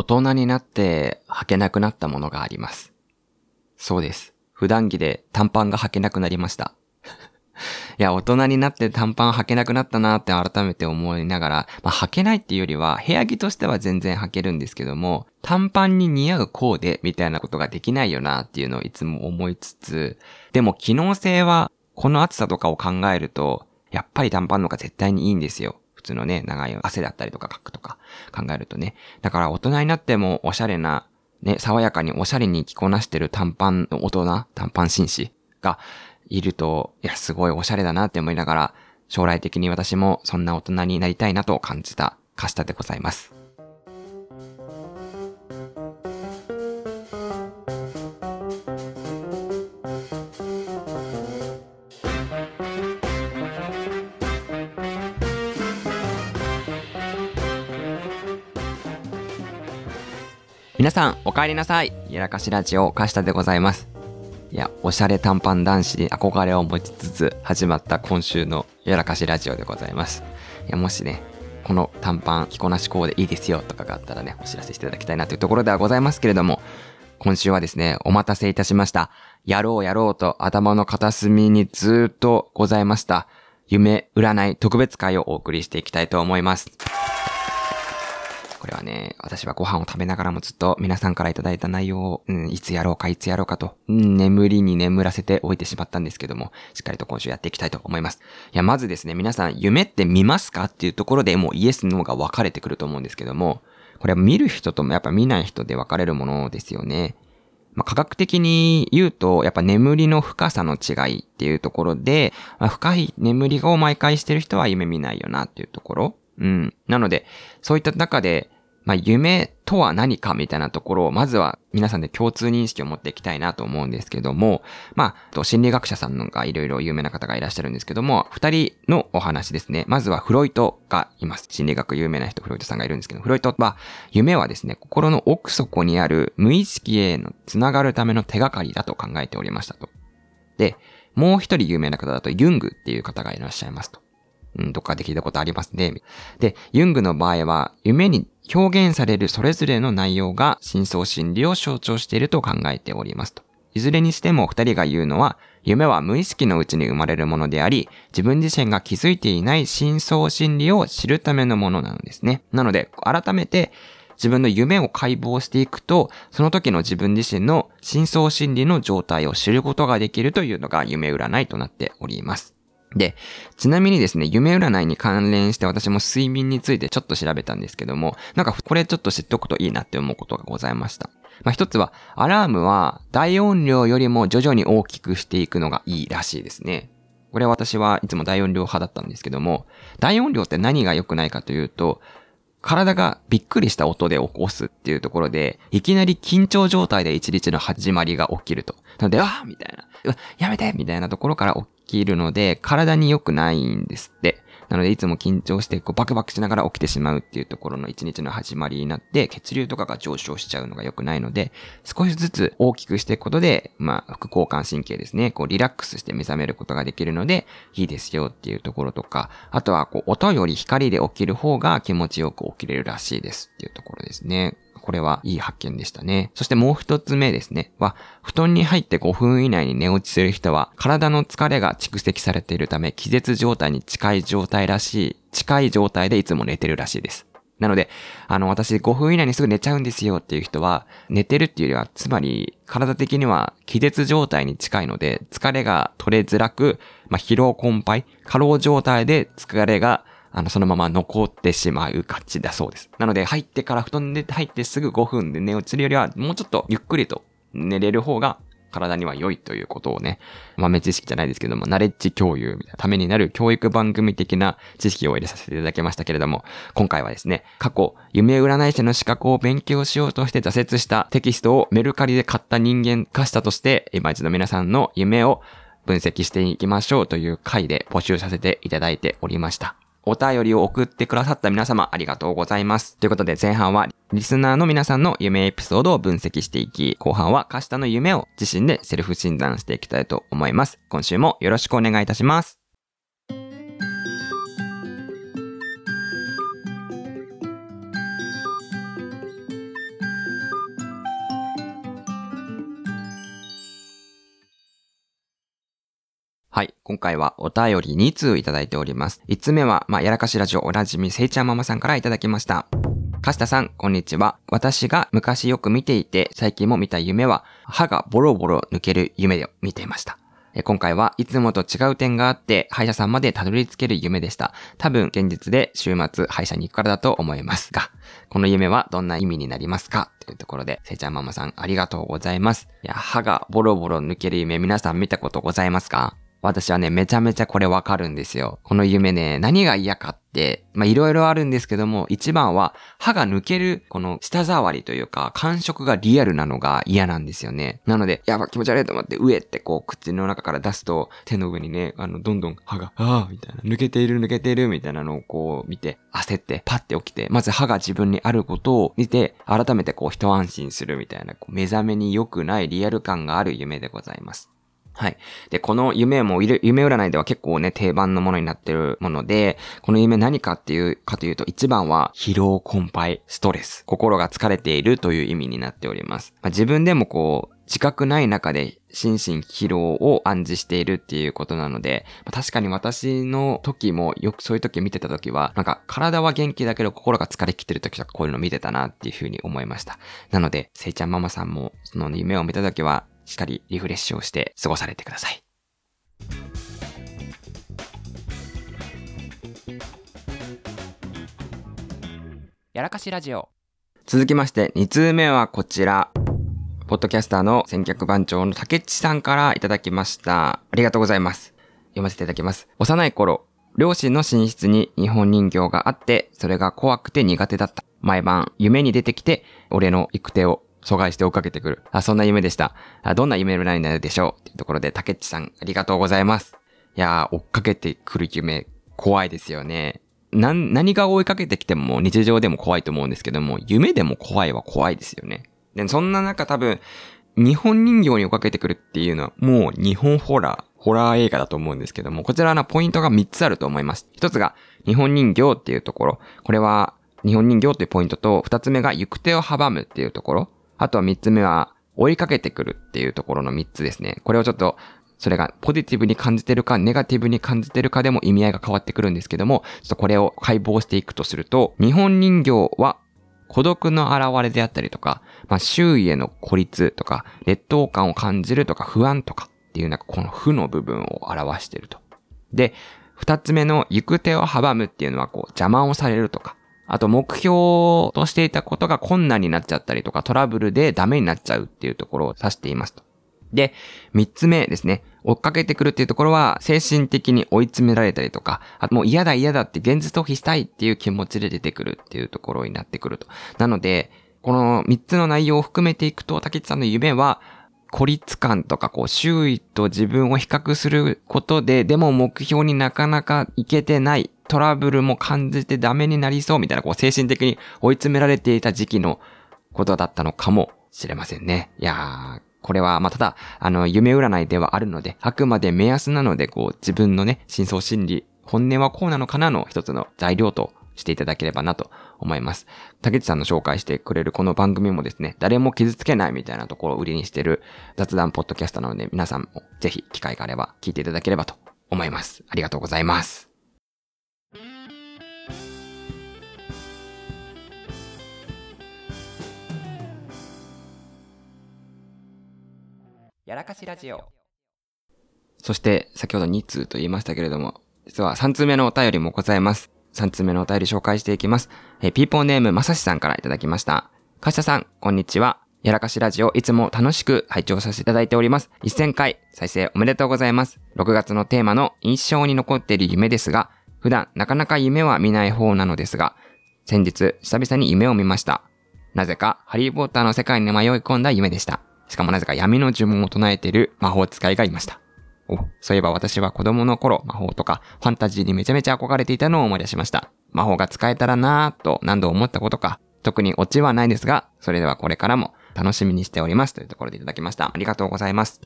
大人になって履けなくなったものがあります。そうです。普段着で短パンが履けなくなりました。いや、大人になって短パン履けなくなったなって改めて思いながら、まあ、履けないっていうよりは、部屋着としては全然履けるんですけども、短パンに似合うコーデみたいなことができないよなっていうのをいつも思いつつ、でも機能性は、この暑さとかを考えると、やっぱり短パンの方が絶対にいいんですよ。普通のね、長い汗だったりとか書くとか考えるとね。だから大人になってもおしゃれな、ね、爽やかにおしゃれに着こなしてる短パンの大人、短パン紳士がいると、いや、すごいおしゃれだなって思いながら、将来的に私もそんな大人になりたいなと感じた歌詞でございます。皆さん、お帰りなさい。やらかしラジオ、カシタでございます。いや、おしゃれ短パン男子に憧れを持ちつつ始まった今週のやらかしラジオでございます。いや、もしね、この短パン着こなしコーデいいですよとかがあったらね、お知らせしていただきたいなというところではございますけれども、今週はですね、お待たせいたしました。やろうやろうと頭の片隅にずっとございました。夢占い特別会をお送りしていきたいと思います。これはね、私はご飯を食べながらもずっと皆さんからいただいた内容を、うん、いつやろうか、いつやろうかと、うん、眠りに眠らせておいてしまったんですけども、しっかりと今週やっていきたいと思います。いや、まずですね、皆さん、夢って見ますかっていうところでもうイエス、ノーが分かれてくると思うんですけども、これは見る人ともやっぱ見ない人で分かれるものですよね。まあ、科学的に言うと、やっぱ眠りの深さの違いっていうところで、まあ、深い眠りを毎回してる人は夢見ないよなっていうところ。うん。なので、そういった中で、まあ、夢とは何かみたいなところを、まずは皆さんで共通認識を持っていきたいなと思うんですけども、まあ、心理学者さんがいろいろ有名な方がいらっしゃるんですけども、二人のお話ですね。まずはフロイトがいます。心理学有名な人、フロイトさんがいるんですけど、フロイトは、夢はですね、心の奥底にある無意識へのつながるための手がかりだと考えておりましたと。で、もう一人有名な方だと、ユングっていう方がいらっしゃいますと。うん、どっかで聞いたことありますね。で、ユングの場合は、夢に表現されるそれぞれの内容が真相心理を象徴していると考えておりますと。いずれにしても二人が言うのは、夢は無意識のうちに生まれるものであり、自分自身が気づいていない真相心理を知るためのものなのですね。なので、改めて自分の夢を解剖していくと、その時の自分自身の真相心理の状態を知ることができるというのが夢占いとなっております。で、ちなみにですね、夢占いに関連して私も睡眠についてちょっと調べたんですけども、なんかこれちょっと知っておくといいなって思うことがございました。まあ、一つは、アラームは大音量よりも徐々に大きくしていくのがいいらしいですね。これ私はいつも大音量派だったんですけども、大音量って何が良くないかというと、体がびっくりした音で起こすっていうところで、いきなり緊張状態で一日の始まりが起きると。なので、あみたいな。やめてみたいなところから起きるので、体に良くないんですって。なので、いつも緊張して、こう、バクバクしながら起きてしまうっていうところの一日の始まりになって、血流とかが上昇しちゃうのが良くないので、少しずつ大きくしていくことで、まあ、副交感神経ですね、こう、リラックスして目覚めることができるので、いいですよっていうところとか、あとは、こう、音より光で起きる方が気持ちよく起きれるらしいですっていうところですね。これはいい発見でしたね。そしてもう一つ目ですね。は、布団に入って5分以内に寝落ちする人は、体の疲れが蓄積されているため、気絶状態に近い状態らしい、近い状態でいつも寝てるらしいです。なので、あの、私5分以内にすぐ寝ちゃうんですよっていう人は、寝てるっていうよりは、つまり、体的には気絶状態に近いので、疲れが取れづらく、まあ、疲労困憊、過労状態で疲れがあの、そのまま残ってしまう価値だそうです。なので、入ってから布団で入ってすぐ5分で寝落ちるよりは、もうちょっとゆっくりと寝れる方が体には良いということをね、豆知識じゃないですけども、ナレッジ共有みたいなためになる教育番組的な知識を入れさせていただきましたけれども、今回はですね、過去、夢占い師の資格を勉強しようとして挫折したテキストをメルカリで買った人間化したとして、今一度皆さんの夢を分析していきましょうという回で募集させていただいておりました。お便りを送ってくださった皆様ありがとうございます。ということで前半はリスナーの皆さんの夢エピソードを分析していき、後半はカシタの夢を自身でセルフ診断していきたいと思います。今週もよろしくお願いいたします。はい。今回はお便り2通いただいております。1つ目は、まあ、やらかしラジオおなじみせいちゃんママさんからいただきました。かしたさん、こんにちは。私が昔よく見ていて、最近も見た夢は、歯がボロボロ抜ける夢を見ていました。今回はいつもと違う点があって、歯医者さんまでたどり着ける夢でした。多分、現実で週末歯医者に行くからだと思いますが、この夢はどんな意味になりますか？というところで、せいちゃんママさんありがとうございます。いや、歯がボロボロ抜ける夢、皆さん見たことございますか？私はね、めちゃめちゃこれわかるんですよ。この夢ね、何が嫌かって、ま、いろいろあるんですけども、一番は歯が抜ける、この舌触りというか、感触がリアルなのが嫌なんですよね。なので、やば、気持ち悪いと思って、上ってこう、口の中から出すと、手の上にね、あの、どんどん歯が、ああ、みたいな、抜けている抜けている、みたいなのをこう、見て、焦って、パッて起きて、まず歯が自分にあることを見て、改めてこう、一安心するみたいな、こう目覚めに良くないリアル感がある夢でございます。はい。で、この夢も、夢占いでは結構ね、定番のものになってるもので、この夢何かっていう、かというと、一番は、疲労困憊、ストレス、心が疲れているという意味になっております。まあ、自分でもこう、自覚ない中で心身疲労を暗示しているっていうことなので、ま確かに私の時もよくそういう時見てた時は、なんか体は元気だけど心が疲れきってる時とかこういうの見てたなっていうふうに思いました。なので、せいちゃんママさんもその夢を見た時は、しっかりリフレッシュをして過ごされてください。やらかしラジオ。続きまして、2通目はこちら。ポッドキャスターの先客番長の竹内さんからいただきました。ありがとうございます。読ませていただきます。幼い頃、両親の寝室に日本人形があって、それが怖くて苦手だった。毎晩、夢に出てきて、俺の行く手を阻害して追っかけてくる。あ、そんな夢でした。あどんな夢占いになるでしょう？というところで、竹内さん、ありがとうございます。いやー、追っかけてくる夢、怖いですよね。な、何が追いかけてきても日常でも怖いと思うんですけども、夢でも怖いは怖いですよね。で、そんな中多分、日本人形に追いかけてくるっていうのは、もう日本ホラー、ホラー映画だと思うんですけども、こちらのポイントが3つあると思います。1つが、日本人形っていうところ。これは、日本人形っていうポイントと、2つ目が行く手を阻むっていうところ。あとは3つ目は、追いかけてくるっていうところの3つですね。これをちょっと、それがポジティブに感じてるか、ネガティブに感じてるかでも意味合いが変わってくるんですけども、ちょっとこれを解剖していくとすると、日本人形は孤独の現れであったりとか、まあ、周囲への孤立とか、劣等感を感じるとか、不安とかっていうなんかこの負の部分を表してると。で、二つ目の行く手を阻むっていうのはこう邪魔をされるとか、あと目標としていたことが困難になっちゃったりとか、トラブルでダメになっちゃうっていうところを指していますと。で、三つ目ですね。追っかけてくるっていうところは、精神的に追い詰められたりとか、あともう嫌だ嫌だって現実逃避したいっていう気持ちで出てくるっていうところになってくると。なので、この三つの内容を含めていくと、竹内さんの夢は、孤立感とか、こう、周囲と自分を比較することで、でも目標になかなかいけてない、トラブルも感じてダメになりそうみたいな、こう、精神的に追い詰められていた時期のことだったのかもしれませんね。いやー、これは、ま、ただ、あの、夢占いではあるので、あくまで目安なので、こう、自分のね、深層心理、本音はこうなのかなの一つの材料としていただければなと思います。竹内さんの紹介してくれるこの番組もですね、誰も傷つけないみたいなところを売りにしてる雑談ポッドキャストなので、皆さんもぜひ機会があれば聞いていただければと思います。ありがとうございます。やらかしラジオ。そして、先ほど2通と言いましたけれども、実は3通目のお便りもございます。3通目のお便り紹介していきます。えーピーポーネームまさしさんからいただきました。かしたさん、こんにちは。やらかしラジオ、いつも楽しく拝聴させていただいております。1000回、再生おめでとうございます。6月のテーマの印象に残っている夢ですが、普段なかなか夢は見ない方なのですが、先日、久々に夢を見ました。なぜか、ハリーポッターの世界に迷い込んだ夢でした。しかもなぜか闇の呪文を唱えている魔法使いがいました。お、そういえば私は子供の頃、魔法とかファンタジーにめちゃめちゃ憧れていたのを思い出しました。魔法が使えたらなぁと何度思ったことか。特にオチはないですが、それではこれからも楽しみにしております。というところでいただきました。ありがとうございます。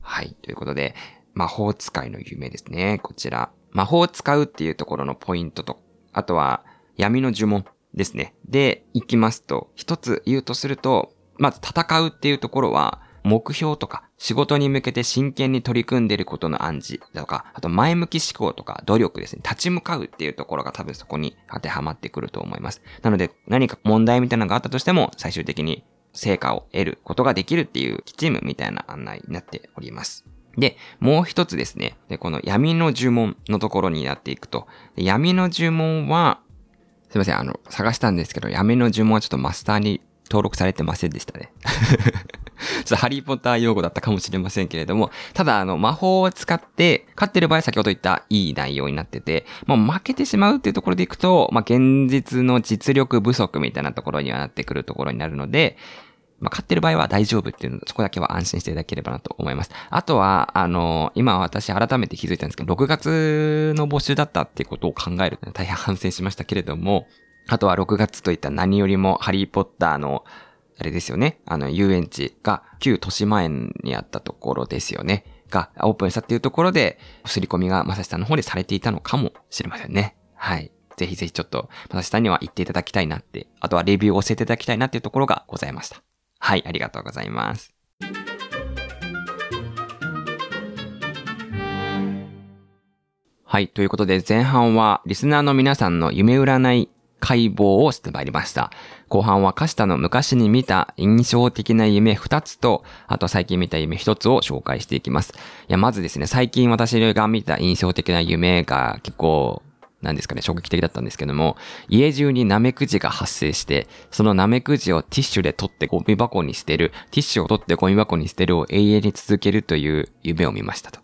はい。ということで、魔法使いの夢ですね。こちら。魔法を使うっていうところのポイントと、あとは闇の呪文ですね。で、行きますと、一つ言うとすると、まず戦うっていうところは、目標とか仕事に向けて真剣に取り組んでいることの暗示だとか、あと前向き思考とか努力ですね。立ち向かうっていうところが多分そこに当てはまってくると思います。なので何か問題みたいなのがあったとしても最終的に成果を得ることができるっていうチームみたいな案内になっております。で、もう一つですね。で、この闇の呪文のところになっていくと、闇の呪文は、すいません、あの、探したんですけど、闇の呪文はちょっとマスターに登録されてませんでしたね。ちょっとハリーポッター用語だったかもしれませんけれども、ただあの魔法を使って勝ってる場合先ほど言ったいい内容になってて、もう負けてしまうっていうところでいくと、まあ、現実の実力不足みたいなところにはなってくるところになるので、まあ、買ってる場合は大丈夫っていうの、そこだけは安心していただければなと思います。あとは、あの、今私改めて気づいたんですけど、6月の募集だったっていうことを考えると大変反省しましたけれども、あとは6月といった何よりもハリーポッターの、あれですよね、あの、遊園地が旧豊島園にあったところですよね。がオープンしたっていうところで、すり込みがまさしさんの方でされていたのかもしれませんね。はい。ぜひぜひちょっと、まさしさんには言っていただきたいなって、あとはレビューを教えていただきたいなっていうところがございました。はい、ありがとうございます。はい、ということで前半はリスナーの皆さんの夢占い解剖をしてまいりました。後半はカシタの昔に見た印象的な夢2つと、あと最近見た夢1つを紹介していきます。いや、まずですね、最近私が見た印象的な夢が結構なんですかね、衝撃的だったんですけども、家中にナメクジが発生して、そのナメクジをティッシュで取ってゴミ箱に捨てる、ティッシュを取ってゴミ箱に捨てるを永遠に続けるという夢を見ましたと。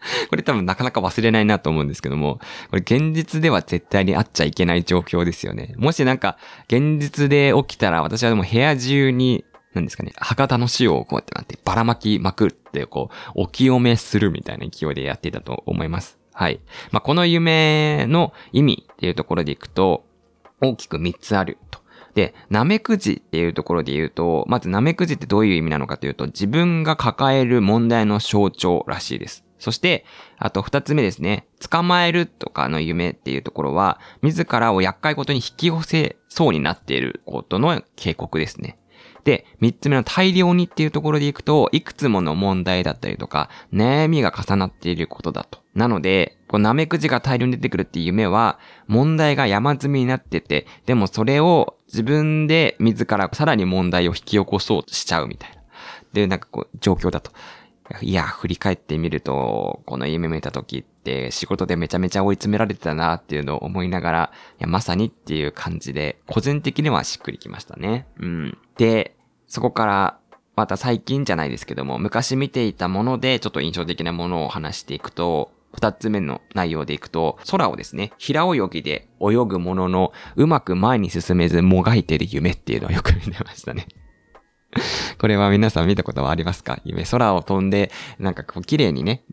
これ多分なかなか忘れないなと思うんですけども、これ現実では絶対にあっちゃいけない状況ですよね。もしなんか現実で起きたら私はでも部屋中になんですかね、博多の塩をこうやってなってばらまきまくって、こう、お清めするみたいな勢いでやっていたと思います。はい。まあ、この夢の意味っていうところでいくと、大きく3つあると。で、ナメクジっていうところで言うと、まずナメクジってどういう意味なのかというと、自分が抱える問題の象徴らしいです。そして、あと二つ目ですね。捕まえるとかの夢っていうところは、自らを厄介ことに引き寄せそうになっていることの警告ですね。で、三つ目の大量にっていうところでいくと、いくつもの問題だったりとか、悩みが重なっていることだと。なので、こう、ナメクジが大量に出てくるっていう夢は、問題が山積みになってて、でもそれを自分で自らさらに問題を引き起こそうとしちゃうみたいな。で、なんかこう、状況だと。いや、振り返ってみると、この夢見た時って仕事でめちゃめちゃ追い詰められてたなっていうのを思いながら、いや、まさにっていう感じで、個人的にはしっくりきましたね。うん。で、そこから、また最近じゃないですけども、昔見ていたもので、ちょっと印象的なものを話していくと、二つ目の内容でいくと、空をですね、平泳ぎで泳ぐものの、うまく前に進めずもがいてる夢っていうのをよく見てましたね。これは皆さん見たことはありますか？夢、空を飛んで、なんかこう綺麗にね、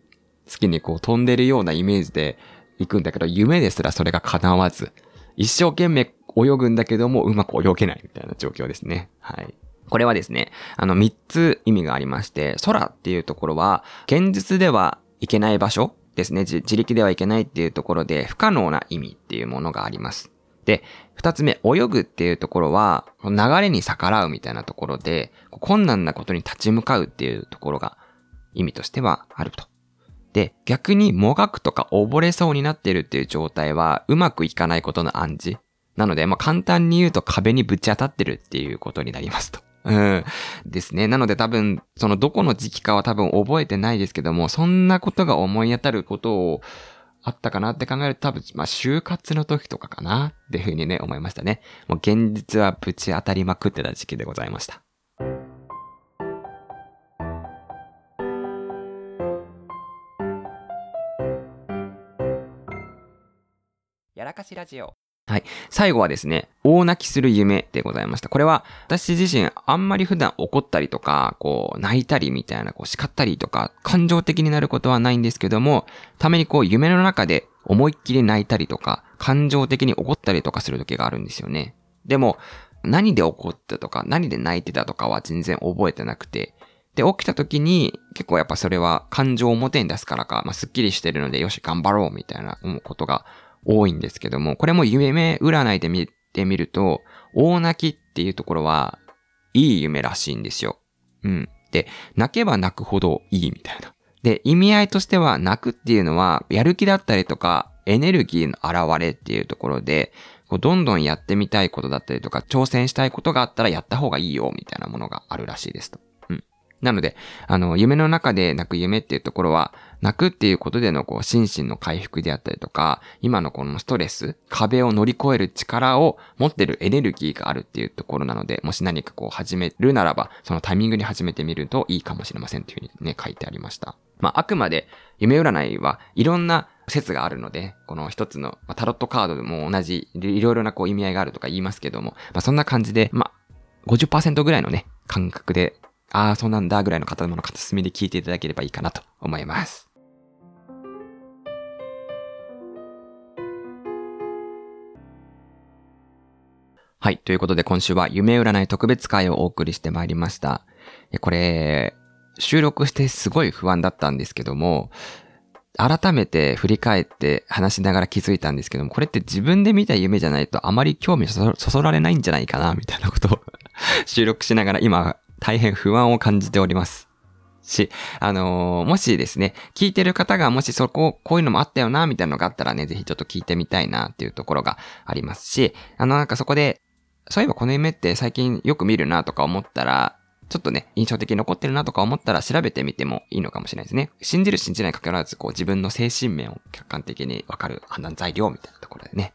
好きにこう飛んでるようなイメージで行くんだけど、夢ですらそれが叶わず、一生懸命泳ぐんだけどもうまく泳げないみたいな状況ですね。はい。これはですね、あの、三つ意味がありまして、空っていうところは、現実では行けない場所ですね。自力ではいけないっていうところで、不可能な意味っていうものがあります。で、二つ目、泳ぐっていうところは、流れに逆らうみたいなところで、困難なことに立ち向かうっていうところが意味としてはあると。で、逆にもがくとか溺れそうになってるっていう状態は、うまくいかないことの暗示。なので、まあ、簡単に言うと壁にぶち当たってるっていうことになりますと。うん。ですね。なので多分、そのどこの時期かは多分覚えてないですけども、そんなことが思い当たることを、あったかなって考えると多分、まあ、就活の時とかかなっていうふうにね、思いましたね。もう現実はぶち当たりまくってた時期でございました。やらかしラジオ。はい。最後はですね、大泣きする夢でございました。これは、私自身あんまり普段怒ったりとか、こう、泣いたりみたいな、こう、叱ったりとか、感情的になることはないんですけども、ためにこう、夢の中で思いっきり泣いたりとか、感情的に怒ったりとかする時があるんですよね。でも、何で怒ったとか、何で泣いてたとかは全然覚えてなくて、で、起きた時に、結構やっぱそれは感情を表に出すからか、まあ、すっきりしてるので、よし、頑張ろう、みたいな思うことが多いんですけども、これも夢占いで見てみると、大泣きっていうところは、いい夢らしいんですよ。うん。って泣けば泣くほどいいみたいな。で、意味合いとしては泣くっていうのは、やる気だったりとか、エネルギーの現れっていうところで、こうどんどんやってみたいことだったりとか、挑戦したいことがあったらやった方がいいよ、みたいなものがあるらしいですと。うん。なので、あの、夢の中で泣く夢っていうところは、泣くっていうことでのこう、心身の回復であったりとか、今のこのストレス、壁を乗り越える力を持ってるエネルギーがあるっていうところなので、もし何かこう始めるならば、そのタイミングに始めてみるといいかもしれませんっていうふうにね、書いてありました。まあ、あくまで夢占いはいろんな説があるので、この一つの、まあ、タロットカードでも同じ、いろいろなこう意味合いがあるとか言いますけども、まあ、そんな感じで、まあ、50%ぐらいのね、感覚で、ああ、そうなんだぐらいの方の片隅で聞いていただければいいかなと思います。はい。ということで今週は夢占い特別会をお送りしてまいりました。これ、収録してすごい不安だったんですけども、改めて振り返って話しながら気づいたんですけども、これって自分で見た夢じゃないとあまり興味そそられないんじゃないかな、みたいなことを 収録しながら今大変不安を感じております。し、あのー、もしですね、聞いてる方がもしそこ、こういうのもあったよな、みたいなのがあったらね、ぜひちょっと聞いてみたいなっていうところがありますし、あの、なんかそこで、そういえばこの夢って最近よく見るなとか思ったら、ちょっとね、印象的に残ってるなとか思ったら調べてみてもいいのかもしれないですね。信じる信じないかかわらず、こう自分の精神面を客観的にわかる判断材料みたいなところでね、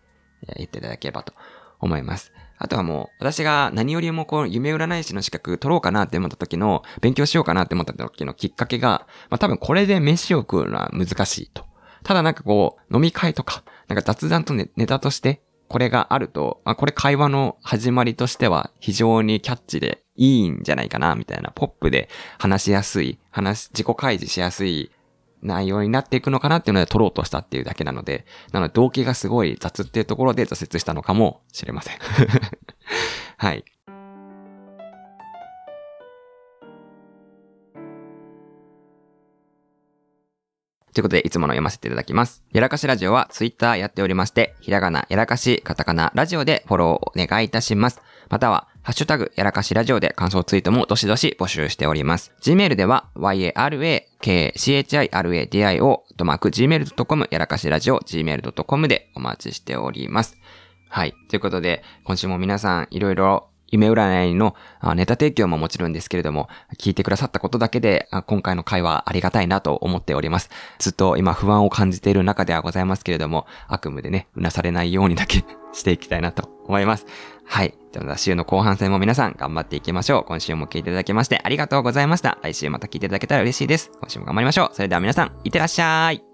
言っていただければと思います。あとはもう、私が何よりもこう、夢占い師の資格取ろうかなって思った時の、勉強しようかなって思った時のきっかけが、まあ多分これで飯を食うのは難しいと。ただなんかこう、飲み会とか、なんか雑談とネネタとして、これがあると、あ、これ会話の始まりとしては非常にキャッチでいいんじゃないかな、みたいな、ポップで話しやすい、話、自己開示しやすい内容になっていくのかなっていうので取ろうとしたっていうだけなので、なので動機がすごい雑っていうところで挫折したのかもしれません。はい。ということで、いつもの読ませていただきます。やらかしラジオはツイッターやっておりまして、ひらがな、やらかし、カタカナ、ラジオでフォローお願いいたします。または、ハッシュタグ、やらかしラジオで感想ツイートもどしどし募集しております。Gmail では、yarakchiradio とマーク gmail.com やらかしラジオ gmail.com でお待ちしております。はい。ということで、今週も皆さんいろいろ夢占いのネタ提供ももちろんですけれども、聞いてくださったことだけで、今回の会話ありがたいなと思っております。ずっと今不安を感じている中ではございますけれども、悪夢でね、うなされないようにだけ していきたいなと思います。はい。じゃあ、週の後半戦も皆さん頑張っていきましょう。今週も聞いていただきましてありがとうございました。来週また聞いていただけたら嬉しいです。今週も頑張りましょう。それでは皆さん、いってらっしゃい。